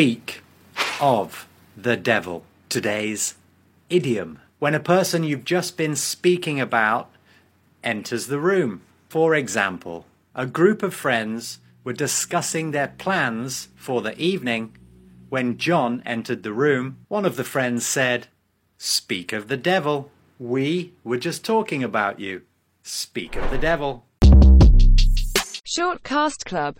speak of the devil. Today's idiom. When a person you've just been speaking about enters the room. For example, a group of friends were discussing their plans for the evening when John entered the room. One of the friends said, Speak of the devil. We were just talking about you. Speak of the devil. Shortcast Club